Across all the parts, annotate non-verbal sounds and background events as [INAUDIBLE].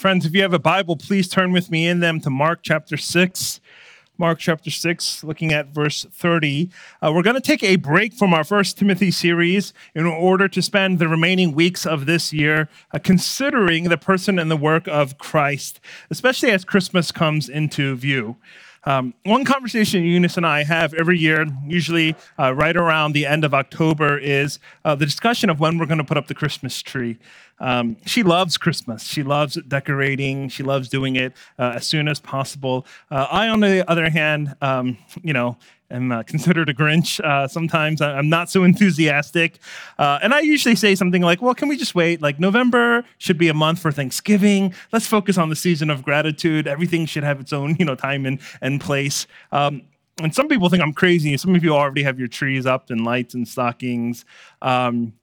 Friends, if you have a Bible, please turn with me in them to Mark chapter 6. Mark chapter 6, looking at verse 30. Uh, we're going to take a break from our First Timothy series in order to spend the remaining weeks of this year uh, considering the person and the work of Christ, especially as Christmas comes into view. Um, one conversation Eunice and I have every year, usually uh, right around the end of October, is uh, the discussion of when we're going to put up the Christmas tree. Um, she loves Christmas. She loves decorating. She loves doing it uh, as soon as possible. Uh, I, on the other hand, um, you know, am uh, [LAUGHS] considered a Grinch. Uh, sometimes I'm not so enthusiastic. Uh, and I usually say something like, well, can we just wait? Like, November should be a month for Thanksgiving. Let's focus on the season of gratitude. Everything should have its own, you know, time and, and place. Um, and some people think I'm crazy. Some of you already have your trees up and lights and stockings. Um,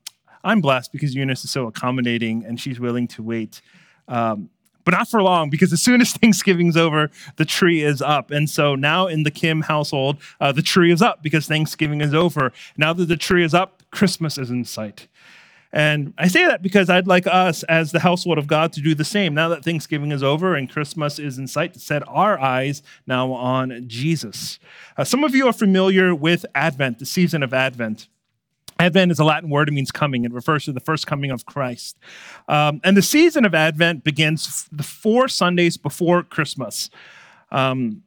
I'm blessed because Eunice is so accommodating and she's willing to wait. Um, but not for long because as soon as [LAUGHS] Thanksgiving's over, the tree is up. And so now in the Kim household, uh, the tree is up because Thanksgiving is over. Now that the tree is up, Christmas is in sight. And I say that because I'd like us, as the household of God, to do the same. Now that Thanksgiving is over and Christmas is in sight, to set our eyes now on Jesus. Uh, some of you are familiar with Advent, the season of Advent. Advent is a Latin word. It means coming. It refers to the first coming of Christ. Um, and the season of Advent begins the four Sundays before Christmas. Um,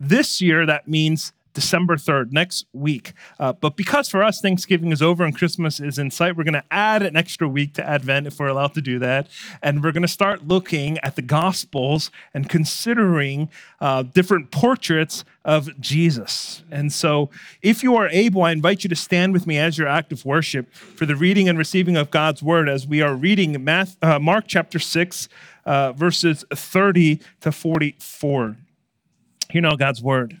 this year, that means December 3rd, next week. Uh, but because for us, Thanksgiving is over and Christmas is in sight, we're going to add an extra week to Advent if we're allowed to do that. And we're going to start looking at the Gospels and considering uh, different portraits of Jesus. And so, if you are able, I invite you to stand with me as your act of worship for the reading and receiving of God's word as we are reading Math, uh, Mark chapter 6, uh, verses 30 to 44. You know God's word.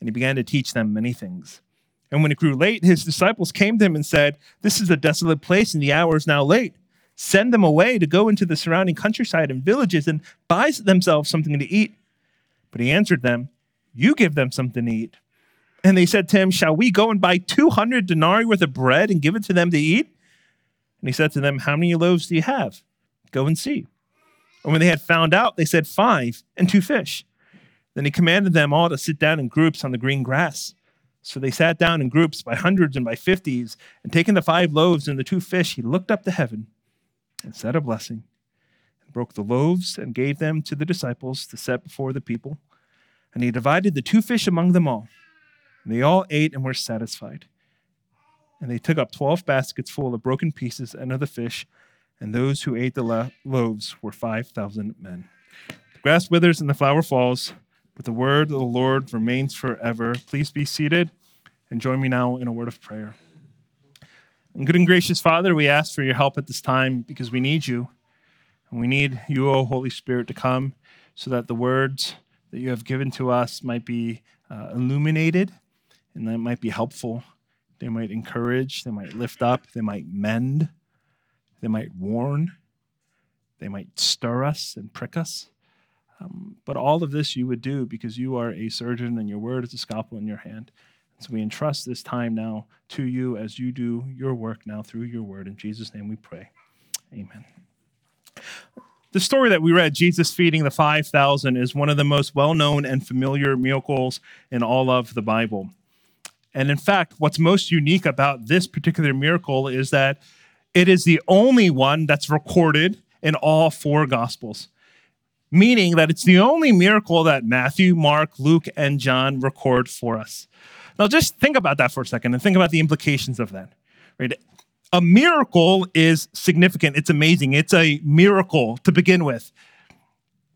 and he began to teach them many things. And when it grew late, his disciples came to him and said, This is a desolate place, and the hour is now late. Send them away to go into the surrounding countryside and villages and buy themselves something to eat. But he answered them, You give them something to eat. And they said to him, Shall we go and buy 200 denarii worth of bread and give it to them to eat? And he said to them, How many loaves do you have? Go and see. And when they had found out, they said, Five and two fish. Then he commanded them all to sit down in groups on the green grass. So they sat down in groups by hundreds and by fifties, and taking the five loaves and the two fish, he looked up to heaven and said a blessing, and broke the loaves and gave them to the disciples to set before the people. And he divided the two fish among them all. And they all ate and were satisfied. And they took up twelve baskets full of broken pieces and of the fish, and those who ate the lo- loaves were five thousand men. The grass withers and the flower falls but the word of the Lord remains forever. Please be seated and join me now in a word of prayer. And good and gracious Father, we ask for your help at this time because we need you. And we need you, O Holy Spirit, to come so that the words that you have given to us might be uh, illuminated and that might be helpful. They might encourage, they might lift up, they might mend, they might warn, they might stir us and prick us. Um, but all of this you would do because you are a surgeon and your word is a scalpel in your hand. so we entrust this time now to you as you do your work now through your word. In Jesus' name we pray. Amen. The story that we read, Jesus feeding the 5,000, is one of the most well known and familiar miracles in all of the Bible. And in fact, what's most unique about this particular miracle is that it is the only one that's recorded in all four Gospels meaning that it's the only miracle that Matthew, Mark, Luke, and John record for us. Now, just think about that for a second and think about the implications of that. Right? A miracle is significant, it's amazing, it's a miracle to begin with.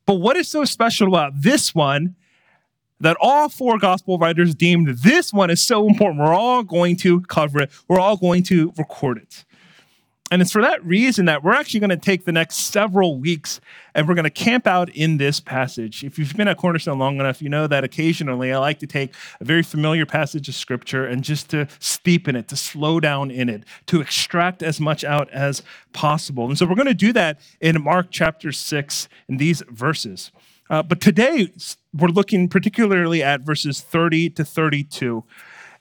But what is so special about this one that all four gospel writers deemed this one is so important? We're all going to cover it, we're all going to record it. And it's for that reason that we're actually going to take the next several weeks and we're going to camp out in this passage. If you've been at Cornerstone long enough, you know that occasionally I like to take a very familiar passage of scripture and just to steep in it, to slow down in it, to extract as much out as possible. And so we're going to do that in Mark chapter 6 in these verses. Uh, but today we're looking particularly at verses 30 to 32.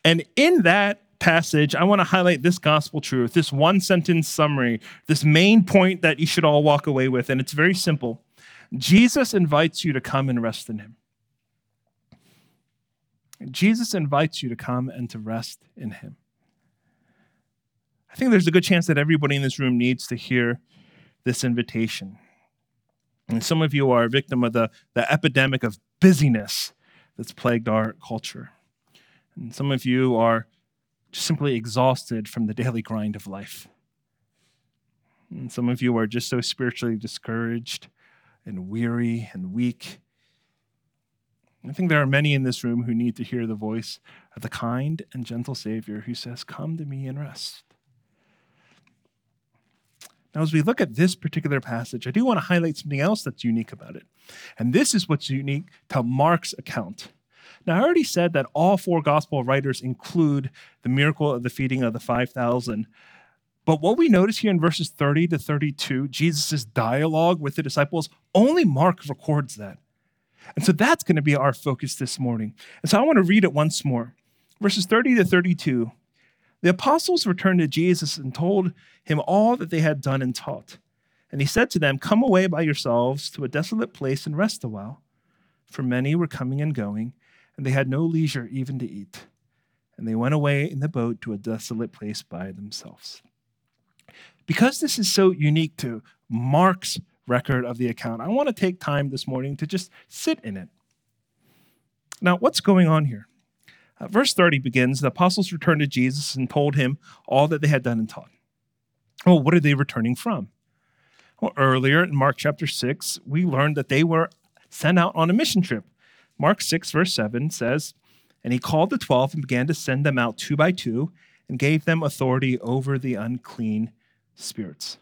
And in that passage, I want to highlight this gospel truth, this one sentence summary, this main point that you should all walk away with. And it's very simple Jesus invites you to come and rest in him. Jesus invites you to come and to rest in him. I think there's a good chance that everybody in this room needs to hear this invitation. And some of you are a victim of the, the epidemic of busyness that's plagued our culture. And some of you are just simply exhausted from the daily grind of life. And some of you are just so spiritually discouraged and weary and weak. I think there are many in this room who need to hear the voice of the kind and gentle Savior who says, Come to me and rest. Now, as we look at this particular passage, I do want to highlight something else that's unique about it. And this is what's unique to Mark's account. Now, I already said that all four gospel writers include the miracle of the feeding of the 5,000. But what we notice here in verses 30 to 32, Jesus' dialogue with the disciples, only Mark records that. And so that's going to be our focus this morning. And so I want to read it once more. Verses 30 to 32. The apostles returned to Jesus and told him all that they had done and taught. And he said to them, Come away by yourselves to a desolate place and rest a while. For many were coming and going and they had no leisure even to eat. And they went away in the boat to a desolate place by themselves. Because this is so unique to Mark's record of the account, I want to take time this morning to just sit in it. Now, what's going on here? Uh, verse 30 begins The apostles returned to Jesus and told him all that they had done and taught. Well, what are they returning from? Well, earlier in Mark chapter 6, we learned that they were sent out on a mission trip Mark 6, verse 7 says, And he called the twelve and began to send them out two by two and gave them authority over the unclean spirits.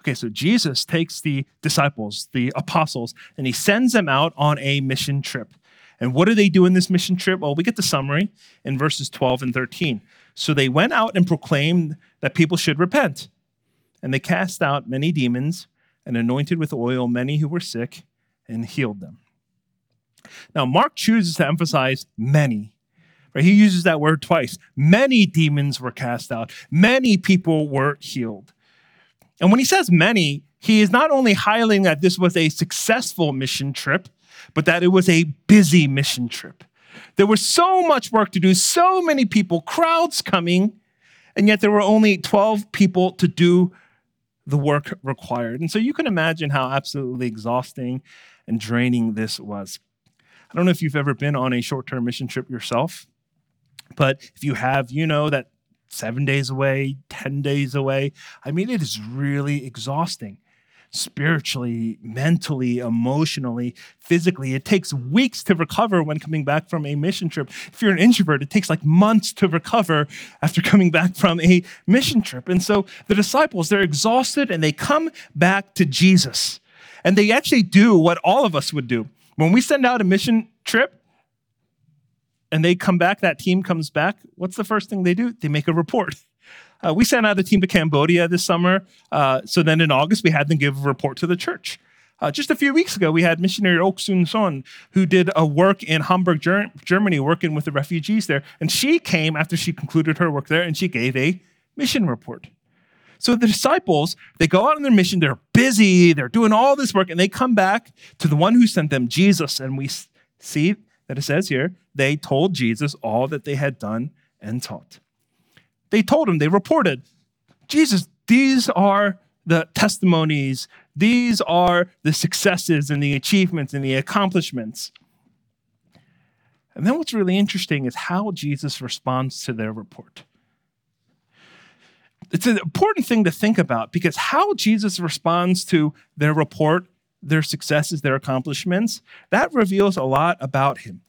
Okay, so Jesus takes the disciples, the apostles, and he sends them out on a mission trip. And what do they do in this mission trip? Well, we get the summary in verses 12 and 13. So they went out and proclaimed that people should repent. And they cast out many demons and anointed with oil many who were sick and healed them. Now, Mark chooses to emphasize many. Right? He uses that word twice. Many demons were cast out, many people were healed. And when he says many, he is not only highlighting that this was a successful mission trip, but that it was a busy mission trip. There was so much work to do, so many people, crowds coming, and yet there were only 12 people to do the work required. And so you can imagine how absolutely exhausting and draining this was. I don't know if you've ever been on a short term mission trip yourself, but if you have, you know that seven days away, 10 days away, I mean, it is really exhausting spiritually, mentally, emotionally, physically. It takes weeks to recover when coming back from a mission trip. If you're an introvert, it takes like months to recover after [LAUGHS] coming back from a mission trip. And so the disciples, they're exhausted and they come back to Jesus. And they actually do what all of us would do. When we send out a mission trip and they come back, that team comes back, what's the first thing they do? They make a report. Uh, we sent out a team to Cambodia this summer. Uh, so then in August, we had them give a report to the church. Uh, just a few weeks ago, we had missionary Ok Sun Son, who did a work in Hamburg, Ger- Germany, working with the refugees there. And she came after she concluded her work there and she gave a mission report. So the disciples, they go out on their mission, they're busy, they're doing all this work, and they come back to the one who sent them, Jesus. And we see that it says here, they told Jesus all that they had done and taught. They told him, they reported, Jesus, these are the testimonies, these are the successes and the achievements and the accomplishments. And then what's really interesting is how Jesus responds to their report it's an important thing to think about because how Jesus responds to their report, their successes, their accomplishments, that reveals a lot about him.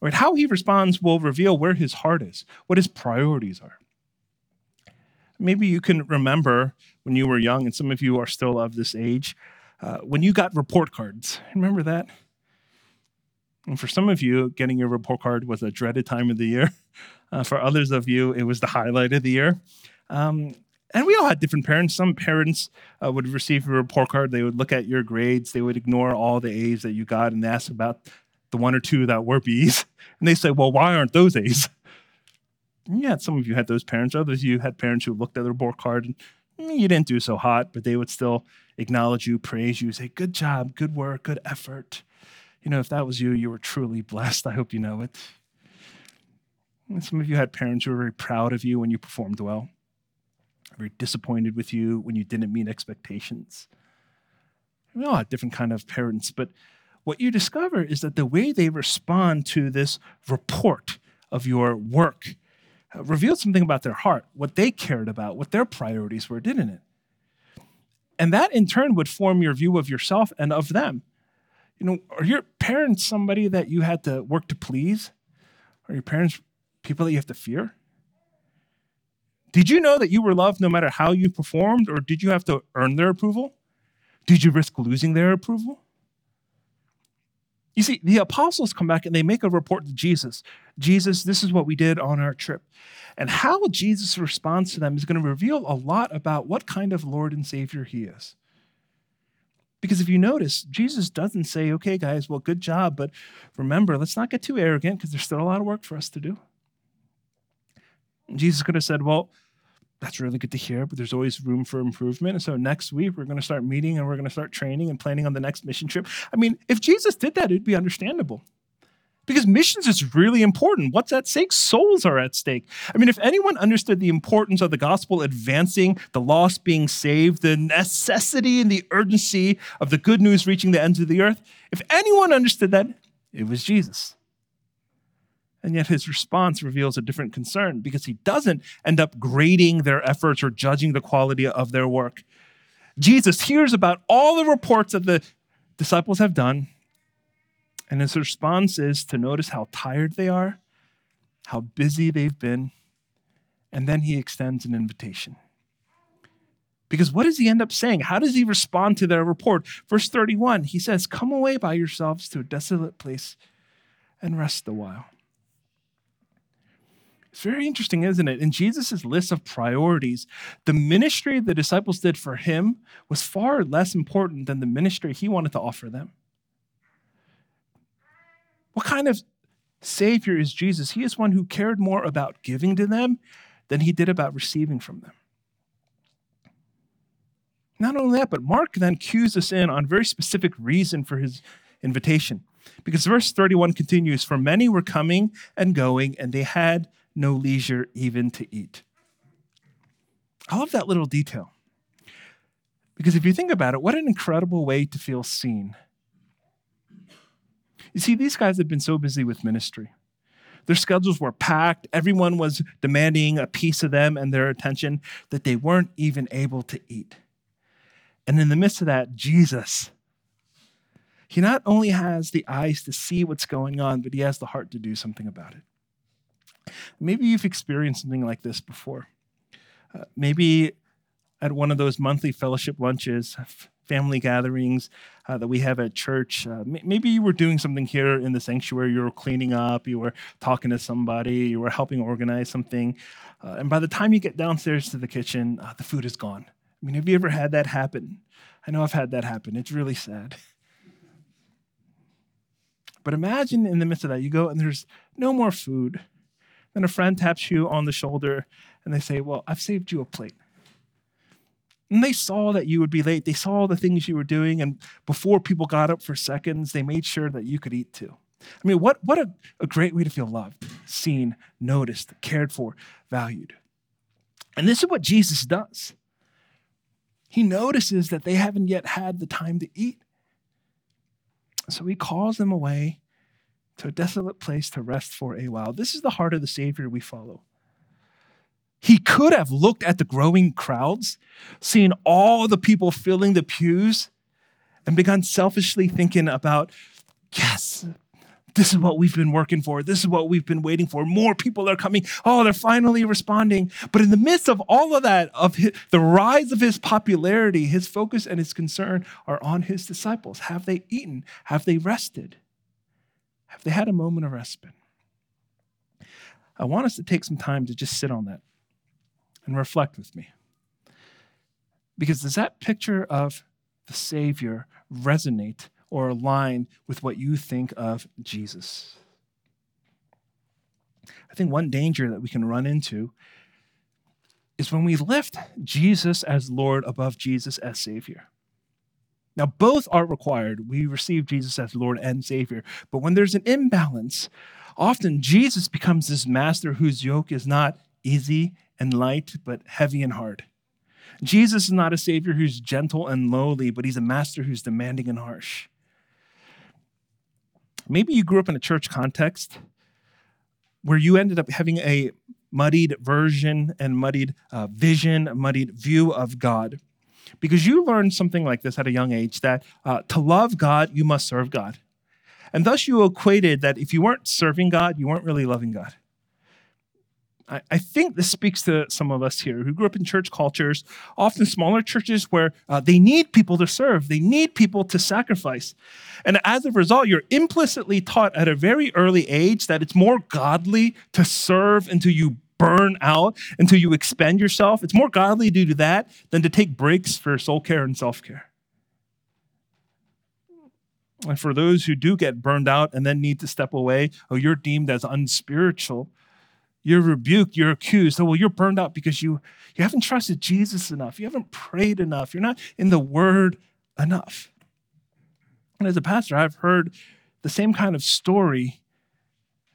Right? How he responds will reveal where his heart is, what his priorities are. Maybe you can remember when you were young, and some of you are still of this age, uh, when you got report cards. Remember that? And for some of you, getting your report card was a dreaded time of the year. [LAUGHS] Uh, for others of you, it was the highlight of the year. Um, and we all had different parents. Some parents uh, would receive a report card. They would look at your grades. They would ignore all the A's that you got and ask about the one or two that were B's. [LAUGHS] And they say, well, why aren't those A's? And yeah, some of you had those parents. Others of you had parents who looked at the report card and mm, you didn't do so hot, but they would still acknowledge you, praise you, say, good job, good work, good effort. You know, if that was you, you were truly blessed. I hope you know it. And some of you had parents who were very proud of you when you performed well, very disappointed with you when you didn't meet expectations. We all had different kind of parents, but what you discover is that the way they respond to this report of your work uh, revealed something about their heart, what they cared about, what their priorities were, didn't it? And that in turn would form your view of yourself and of them. You know, are your parents somebody that you had to work to please? Are your parents people that you have to fear? Did you know that you were loved no matter how you performed, or did you have to earn their approval? Did you risk losing their approval? You see, the apostles come back and they make a report to Jesus. Jesus, this is what we did on our trip. And how Jesus responds to them is going to reveal a lot about what kind of Lord and Savior he is. Because if you notice, Jesus doesn't say, okay, guys, well, good job, but remember, let's not get too arrogant because there's still a lot of work for us to do. Jesus could have said, well, that's really good to hear, but there's always room for improvement. And so next week, we're going to start meeting and we're going to start training and planning on the next mission trip. I mean, if Jesus did that, it'd be understandable because missions is really important. What's at stake? Souls are at stake. I mean, if anyone understood the importance of the gospel advancing, the lost being saved, the necessity and the urgency of the good news reaching the ends of the earth, if anyone understood that, it was Jesus. And yet his response reveals a different concern because he doesn't end up grading their efforts or judging the quality of their work. Jesus hears about all the reports that the disciples have done and his response is to notice how tired they are, how busy they've been, and then he extends an invitation. Because what does he end up saying? How does he respond to their report? Verse 31, he says, Come away by yourselves to a desolate place and rest a while. It's very interesting, isn't it? In Jesus' list of priorities, the ministry the disciples did for him was far less important than the ministry he wanted to offer them. What kind of Savior is Jesus? He is one who cared more about giving to them than he did about receiving from them. Not only that, but Mark then cues us in on a very specific reason for his invitation. Because verse 31 continues For many were coming and going, and they had no leisure even to eat. I love that little detail. Because if you think about it, what an incredible way to feel seen you see, these guys had been so busy with ministry. Their schedules were packed. Everyone was demanding a piece of them and their attention that they weren't even able to eat. And in the midst of that, Jesus, he not only has the eyes to see what's going on, but he has the heart to do something about it. Maybe you've experienced something like this before. Uh, maybe at one of those monthly fellowship lunches, family gatherings uh, that we have at church. Uh, maybe you were doing something here in the sanctuary. You were cleaning up, you were talking to somebody, you were helping organize something. Uh, and by the time you get downstairs to the kitchen, uh, the food is gone. I mean, have you ever had that happen? I know I've had that happen. It's really sad. But imagine in the midst of that, you go and there's no more food. Then a friend taps you on the shoulder and they say, Well, I've saved you a plate. And they saw that you would be late. They saw the things you were doing. And before people got up for seconds, they made sure that you could eat too. I mean, what, what a, a great way to feel loved, seen, noticed, cared for, valued. And this is what Jesus does. He notices that they haven't yet had the time to eat. So he calls them away to a desolate place to rest for a while. This is the heart of the Savior we follow. He could have looked at the growing crowds, seen all the people filling the pews, and begun selfishly thinking about, yes, This is what we've been working for. This is what we've been waiting for. More people are coming. Oh, they're finally responding. But in the midst of all of that, of his, the rise of his popularity, his focus and his concern are on his disciples. Have they eaten? Have they rested? Have they had a moment of respite? I want us to take some time to just sit on that and reflect with me. Because does that picture of the Savior resonate or align with what you think of Jesus? I think one danger that we can run into is when we lift Jesus as Lord above Jesus as Savior. Now, both are required. We receive Jesus as Lord and Savior. But when there's an imbalance, often Jesus becomes this master whose yoke is not easy and light, but heavy and hard. Jesus is not a Savior who's gentle and lowly, but he's a master who's demanding and harsh. Maybe you grew up in a church context where you ended up having a muddied version and muddied uh, vision, a muddied view of God. Because you learned something like this at a young age that uh, to love God, you must serve God. And thus you equated that if you weren't serving God, you weren't really loving God. I, I think this speaks to some of us here who grew up in church cultures, often smaller churches where uh, they need people to serve, they need people to sacrifice. And as a result, you're implicitly taught at a very early age that it's more godly to serve until you burn out, until you expend yourself. It's more godly to do that than to take breaks for soul care and self care. And for those who do get burned out and then need to step away, oh, you're deemed as unspiritual you're rebuked, you're accused. Oh, well, you're burned out because you, you haven't trusted Jesus enough. You haven't prayed enough. You're not in the word enough. And as a pastor, I've heard the same kind of story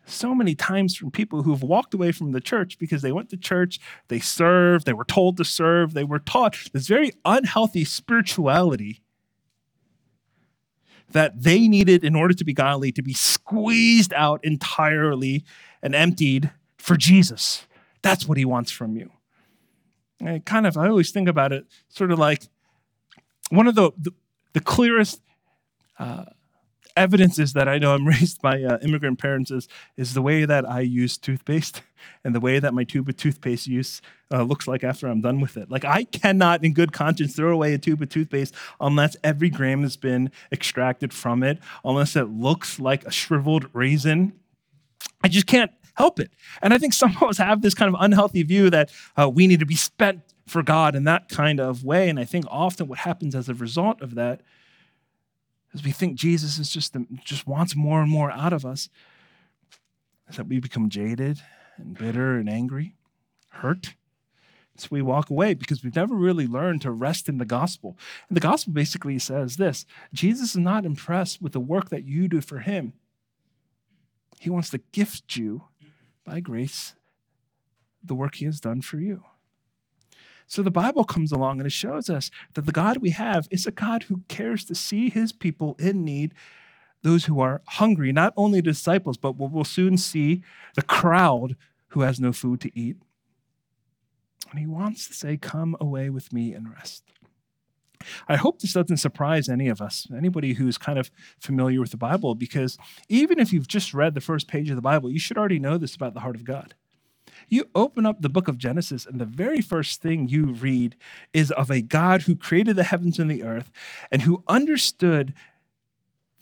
so many times from people who've walked away from the church because they went to church, they served, they were told to serve, they were taught this very unhealthy spirituality that they needed in order to be godly to be squeezed out entirely and emptied for Jesus. That's what he wants from you. And kind of, I always think about it sort of like one of the, the, the clearest uh, evidences that I know I'm [LAUGHS] raised by uh, immigrant parents is, is the way that I use toothpaste [LAUGHS] and the way that my tube of toothpaste use uh, looks like after I'm done with it. Like, I cannot, in good conscience, throw away a tube of toothpaste unless every gram has been extracted from it, unless it looks like a shriveled raisin. I just can't help it. And I think some of us have this kind of unhealthy view that uh, we need to be spent for God in that kind of way. And I think often what happens as a result of that is we think Jesus is just just wants more and more out of us. Is that we become jaded and bitter and angry, hurt. So we walk away because we've never really learned to rest in the gospel. And the gospel basically says this Jesus is not impressed with the work that you do for him. He wants to gift you by grace, the work he has done for you. So the Bible comes along and it shows us that the God we have is a God who cares to see his people in need, those who are hungry, not only disciples, but we'll soon see the crowd who has no food to eat. And he wants to say, Come away with me and rest. I hope this doesn't surprise any of us, anybody who's kind of familiar with the Bible, because even if you've just read the first page of the Bible, you should already know this about the heart of God. You open up the book of Genesis, and the very first thing you read is of a God who created the heavens and the earth and who understood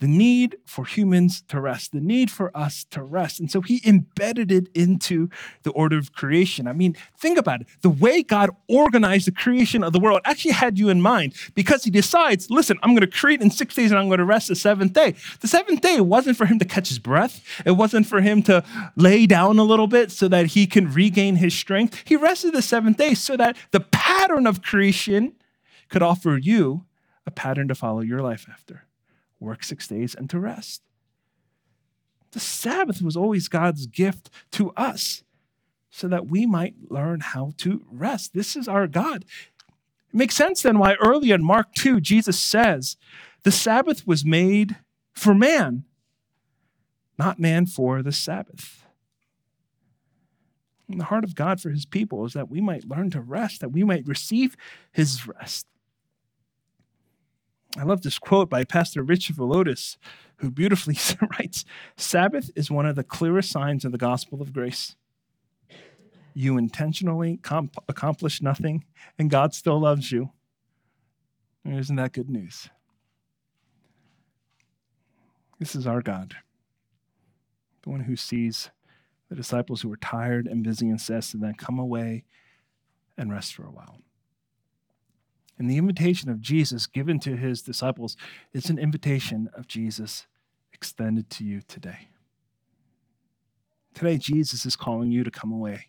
the need for humans to rest, the need for us to rest. And so he embedded it into the order of creation. I mean, think about it. The way God organized the creation of the world actually had you in mind because he decides, listen, I'm going to create in six days and I'm going to rest the seventh day. The seventh day wasn't for him to catch his breath, it wasn't for him to lay down a little bit so that he can regain his strength. He rested the seventh day so that the pattern of creation could offer you a pattern to follow your life after work six days, and to rest. The Sabbath was always God's gift to us so that we might learn how to rest. This is our God. It makes sense then why earlier in Mark 2, Jesus says, the Sabbath was made for man, not man for the Sabbath. And the heart of God for his people is that we might learn to rest, that we might receive his rest. I love this quote by Pastor Rich Villodas, who beautifully [LAUGHS] writes Sabbath is one of the clearest signs of the gospel of grace. You intentionally comp- accomplish nothing, and God still loves you. Isn't that good news? This is our God, the one who sees the disciples who were tired and busy and says to them, Come away and rest for a while. And the invitation of Jesus given to his disciples is an invitation of Jesus extended to you today. Today, Jesus is calling you to come away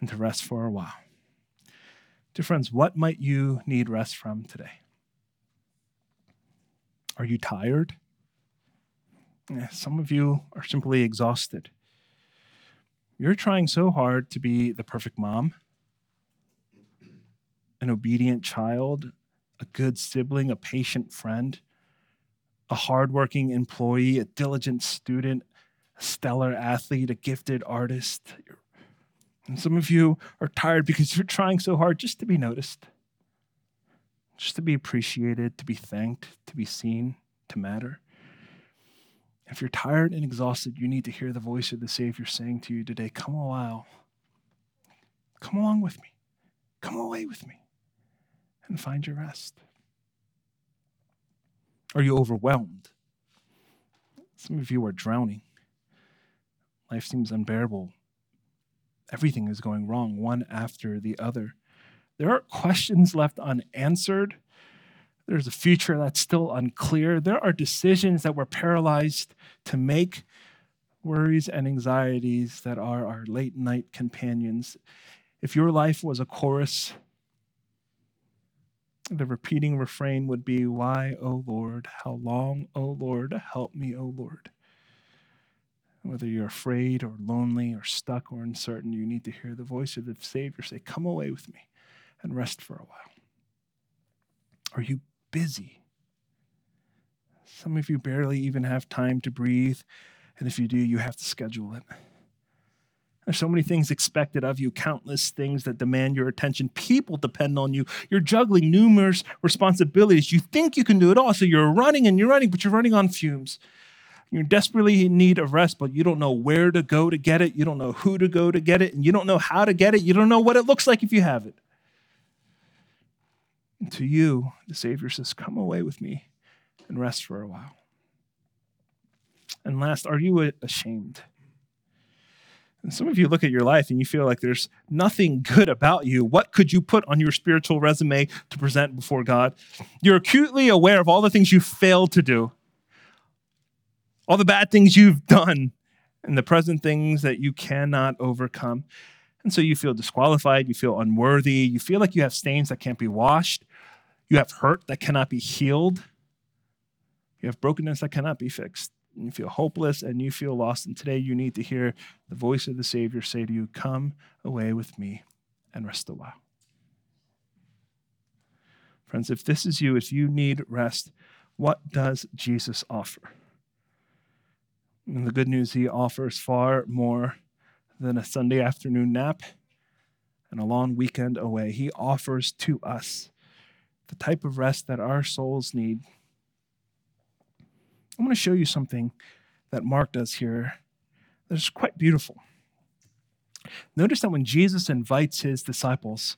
and to rest for a while. Dear friends, what might you need rest from today? Are you tired? Eh, some of you are simply exhausted. You're trying so hard to be the perfect mom, an obedient child, a good sibling, a patient friend, a hardworking employee, a diligent student, a stellar athlete, a gifted artist. And some of you are tired because you're trying so hard just to be noticed, just to be appreciated, to be thanked, to be seen, to matter. If you're tired and exhausted, you need to hear the voice of the Savior saying to you today, Come a while. Come along with me. Come away with me and find your rest. Are you overwhelmed? Some of you are drowning. Life seems unbearable. Everything is going wrong, one after the other. There are questions left unanswered there's a future that's still unclear. There are decisions that we're paralyzed to make, worries and anxieties that are our late night companions. If your life was a chorus, the repeating refrain would be, Why, O Lord? How long, O Lord? Help me, O Lord. Whether you're afraid or lonely or stuck or uncertain, you need to hear the voice of the Savior say, Come away with me and rest for a while. Are you busy. Some of you barely even have time to breathe, and if you do, you have to schedule it. There's so many things expected of you, countless things that demand your attention. People depend on you. You're juggling numerous responsibilities. You think you can do it all, so you're running and you're running, but you're running on fumes. You're desperately in need of rest, but you don't know where to go to get it. You don't know who to go to get it, and you don't know how to get it. You don't know what it looks like if you have it. And to you, the Savior says, Come away with me and rest for a while. And last, are you ashamed? And some of you look at your life and you feel like there's nothing good about you. What could you put on your spiritual resume to present before God? You're acutely aware of all the things you failed to do, all the bad things you've done, and the present things that you cannot overcome. And so you feel disqualified, you feel unworthy, you feel like you have stains that can't be washed, you have hurt that cannot be healed, you have brokenness that cannot be fixed. And you feel hopeless and you feel lost. And today you need to hear the voice of the Savior say to you, Come away with me and rest a while. Friends, if this is you, if you need rest, what does Jesus offer? And the good news, he offers far more than a Sunday afternoon nap and a long weekend away. He offers to us the type of rest that our souls need. I'm going to show you something that Mark does here that's quite beautiful. Notice that when Jesus invites his disciples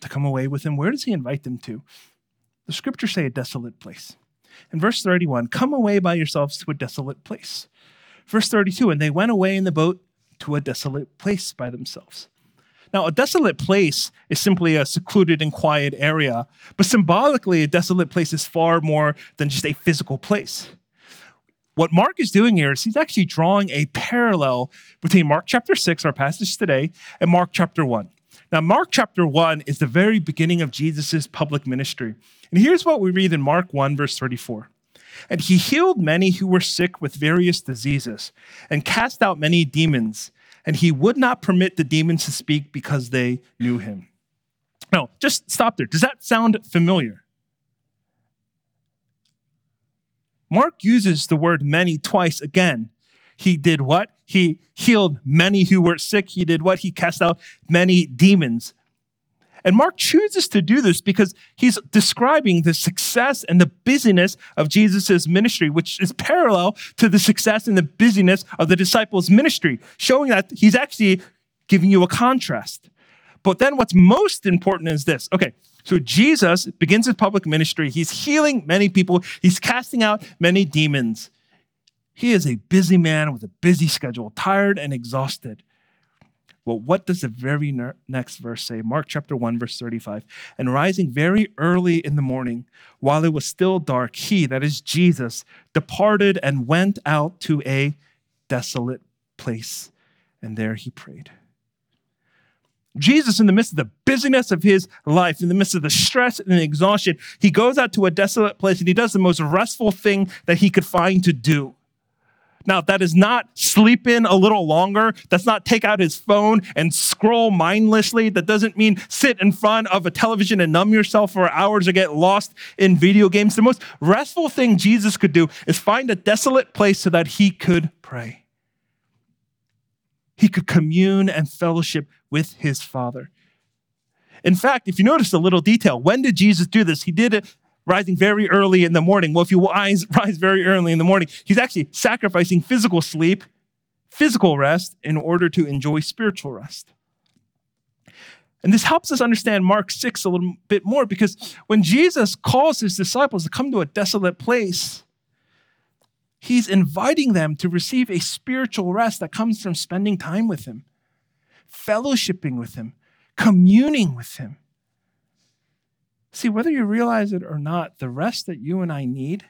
to come away with him, where does he invite them to? The scriptures say a desolate place. In verse 31, come away by yourselves to a desolate place. Verse 32, and they went away in the boat to a desolate place by themselves. Now, a desolate place is simply a secluded and quiet area, but symbolically, a desolate place is far more than just a physical place. What Mark is doing here is he's actually drawing a parallel between Mark chapter 6, our passage today, and Mark chapter 1. Now, Mark chapter 1 is the very beginning of Jesus' public ministry. And here's what we read in Mark 1, verse 34. And he healed many who were sick with various diseases and cast out many demons. And he would not permit the demons to speak because they knew him. No, just stop there. Does that sound familiar? Mark uses the word many twice again. He did what? He healed many who were sick. He did what? He cast out many demons. And Mark chooses to do this because he's describing the success and the busyness of Jesus' ministry, which is parallel to the success and the busyness of the disciples' ministry, showing that he's actually giving you a contrast. But then what's most important is this. Okay, so Jesus begins his public ministry. He's healing many people, he's casting out many demons. He is a busy man with a busy schedule, tired and exhausted. Well, what does the very next verse say? Mark chapter 1, verse 35. And rising very early in the morning, while it was still dark, he, that is Jesus, departed and went out to a desolate place. And there he prayed. Jesus, in the midst of the busyness of his life, in the midst of the stress and the exhaustion, he goes out to a desolate place and he does the most restful thing that he could find to do. Now, that is not sleep in a little longer. That's not take out his phone and scroll mindlessly. That doesn't mean sit in front of a television and numb yourself for hours or get lost in video games. The most restful thing Jesus could do is find a desolate place so that he could pray. He could commune and fellowship with his Father. In fact, if you notice a little detail, when did Jesus do this? He did it rising very early in the morning. Well, if you [LAUGHS] rise, very early in the morning, he's actually sacrificing physical sleep, physical rest, in order to enjoy spiritual rest. And this helps us understand Mark 6 a little bit more because when Jesus calls his disciples to come to a desolate place, he's inviting them to receive a spiritual rest that comes from spending time with him, fellowshipping with him, communing with him. See, whether you realize it or not, the rest that you and I need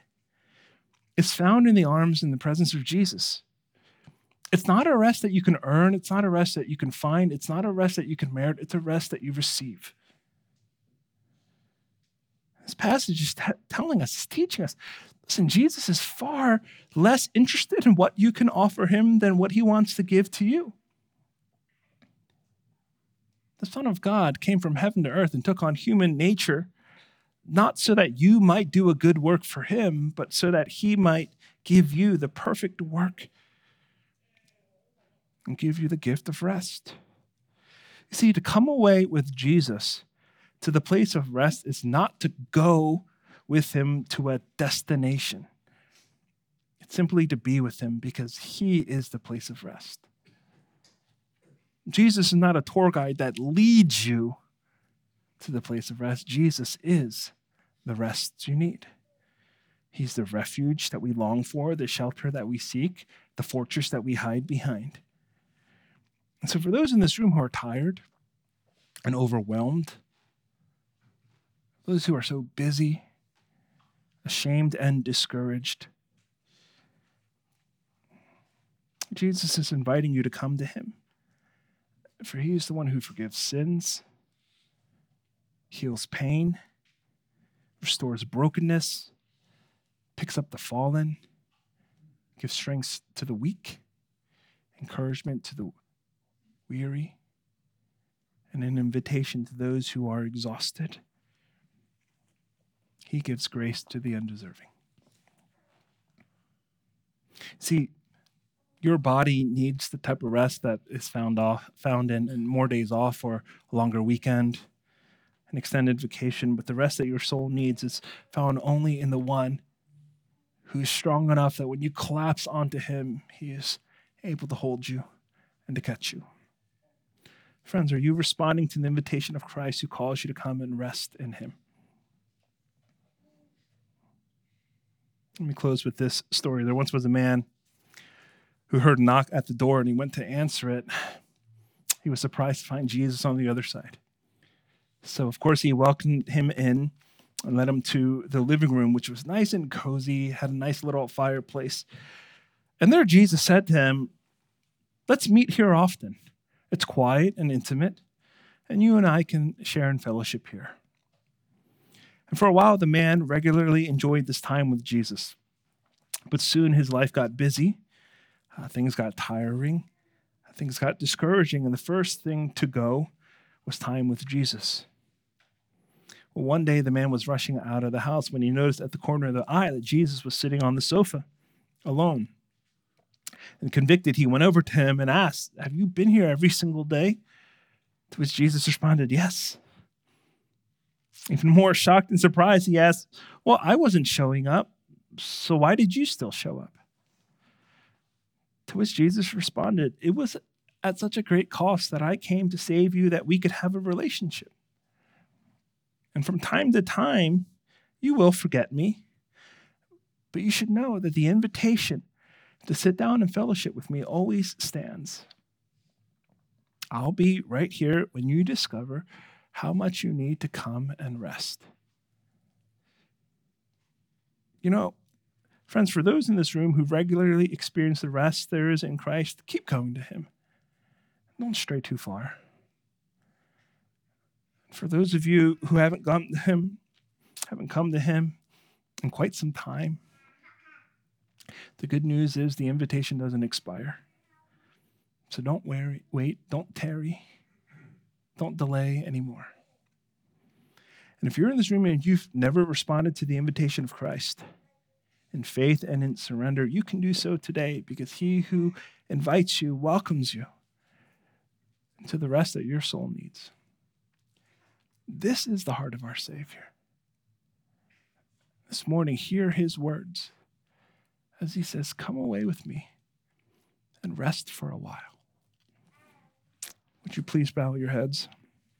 is found in the arms and the presence of Jesus. It's not a rest that you can earn, it's not a rest that you can find, it's not a rest that you can merit, it's a rest that you receive. This passage is t- telling us, it's teaching us. Listen, Jesus is far less interested in what you can offer him than what he wants to give to you. The Son of God came from heaven to earth and took on human nature, not so that you might do a good work for him, but so that he might give you the perfect work and give you the gift of rest. You see, to come away with Jesus to the place of rest is not to go with him to a destination. It's simply to be with him because he is the place of rest. Jesus is not a tour guide that leads you to the place of rest. Jesus is the rest you need. He's the refuge that we long for, the shelter that we seek, the fortress that we hide behind. And so, for those in this room who are tired and overwhelmed, those who are so busy, ashamed, and discouraged, Jesus is inviting you to come to him. For he is the one who forgives sins, heals pain, restores brokenness, picks up the fallen, gives strength to the weak, encouragement to the weary, and an invitation to those who are exhausted. He gives grace to the undeserving. See, your body needs the type of rest that is found off found in, in more days off or a longer weekend an extended vacation but the rest that your soul needs is found only in the one who's strong enough that when you collapse onto him he is able to hold you and to catch you. Friends are you responding to the invitation of christ who calls you to come and rest in him? Let me close with this story. There once was a man who heard a knock at the door and he went to answer it, he was surprised to find Jesus on the other side. So, of course, he welcomed him in and led him to the living room, which was nice and cozy, had a nice little fireplace. And there, Jesus said to him, Let's meet here often. It's quiet and intimate, and you and I can share in fellowship here. And for a while, the man regularly enjoyed this time with Jesus. But soon his life got busy uh, things got tiring, things got discouraging, and the first thing to go was time with Jesus. Well, one day the man was rushing out of the house when he noticed at the corner of the eye that Jesus was sitting on the sofa alone. And convicted, he went over to him and asked, Have you been here every single day? To which Jesus responded, Yes. Even more shocked and surprised, he asked, Well, I wasn't showing up, so why did you still show up? To which Jesus responded, It was at such a great cost that I came to save you that we could have a relationship. And from time to time, you will forget me, but you should know that the invitation to sit down and fellowship with me always stands. I'll be right here when you discover how much you need to come and rest. You know, friends, for those in this room who regularly experience the rest there is in Christ, keep going to Him. Don't stray too far. For those of you who haven't gone to Him, haven't come to Him in quite some time, the good news is the invitation doesn't expire. So don't worry, wait, don't tarry, don't delay anymore. And if you're in this room and you've never responded to the invitation of Christ in faith and in surrender, you can do so today because he who invites you welcomes you to the rest that your soul needs. This is the heart of our Savior. This morning, hear his words as he says, Come away with me and rest for a while. Would you please bow your heads?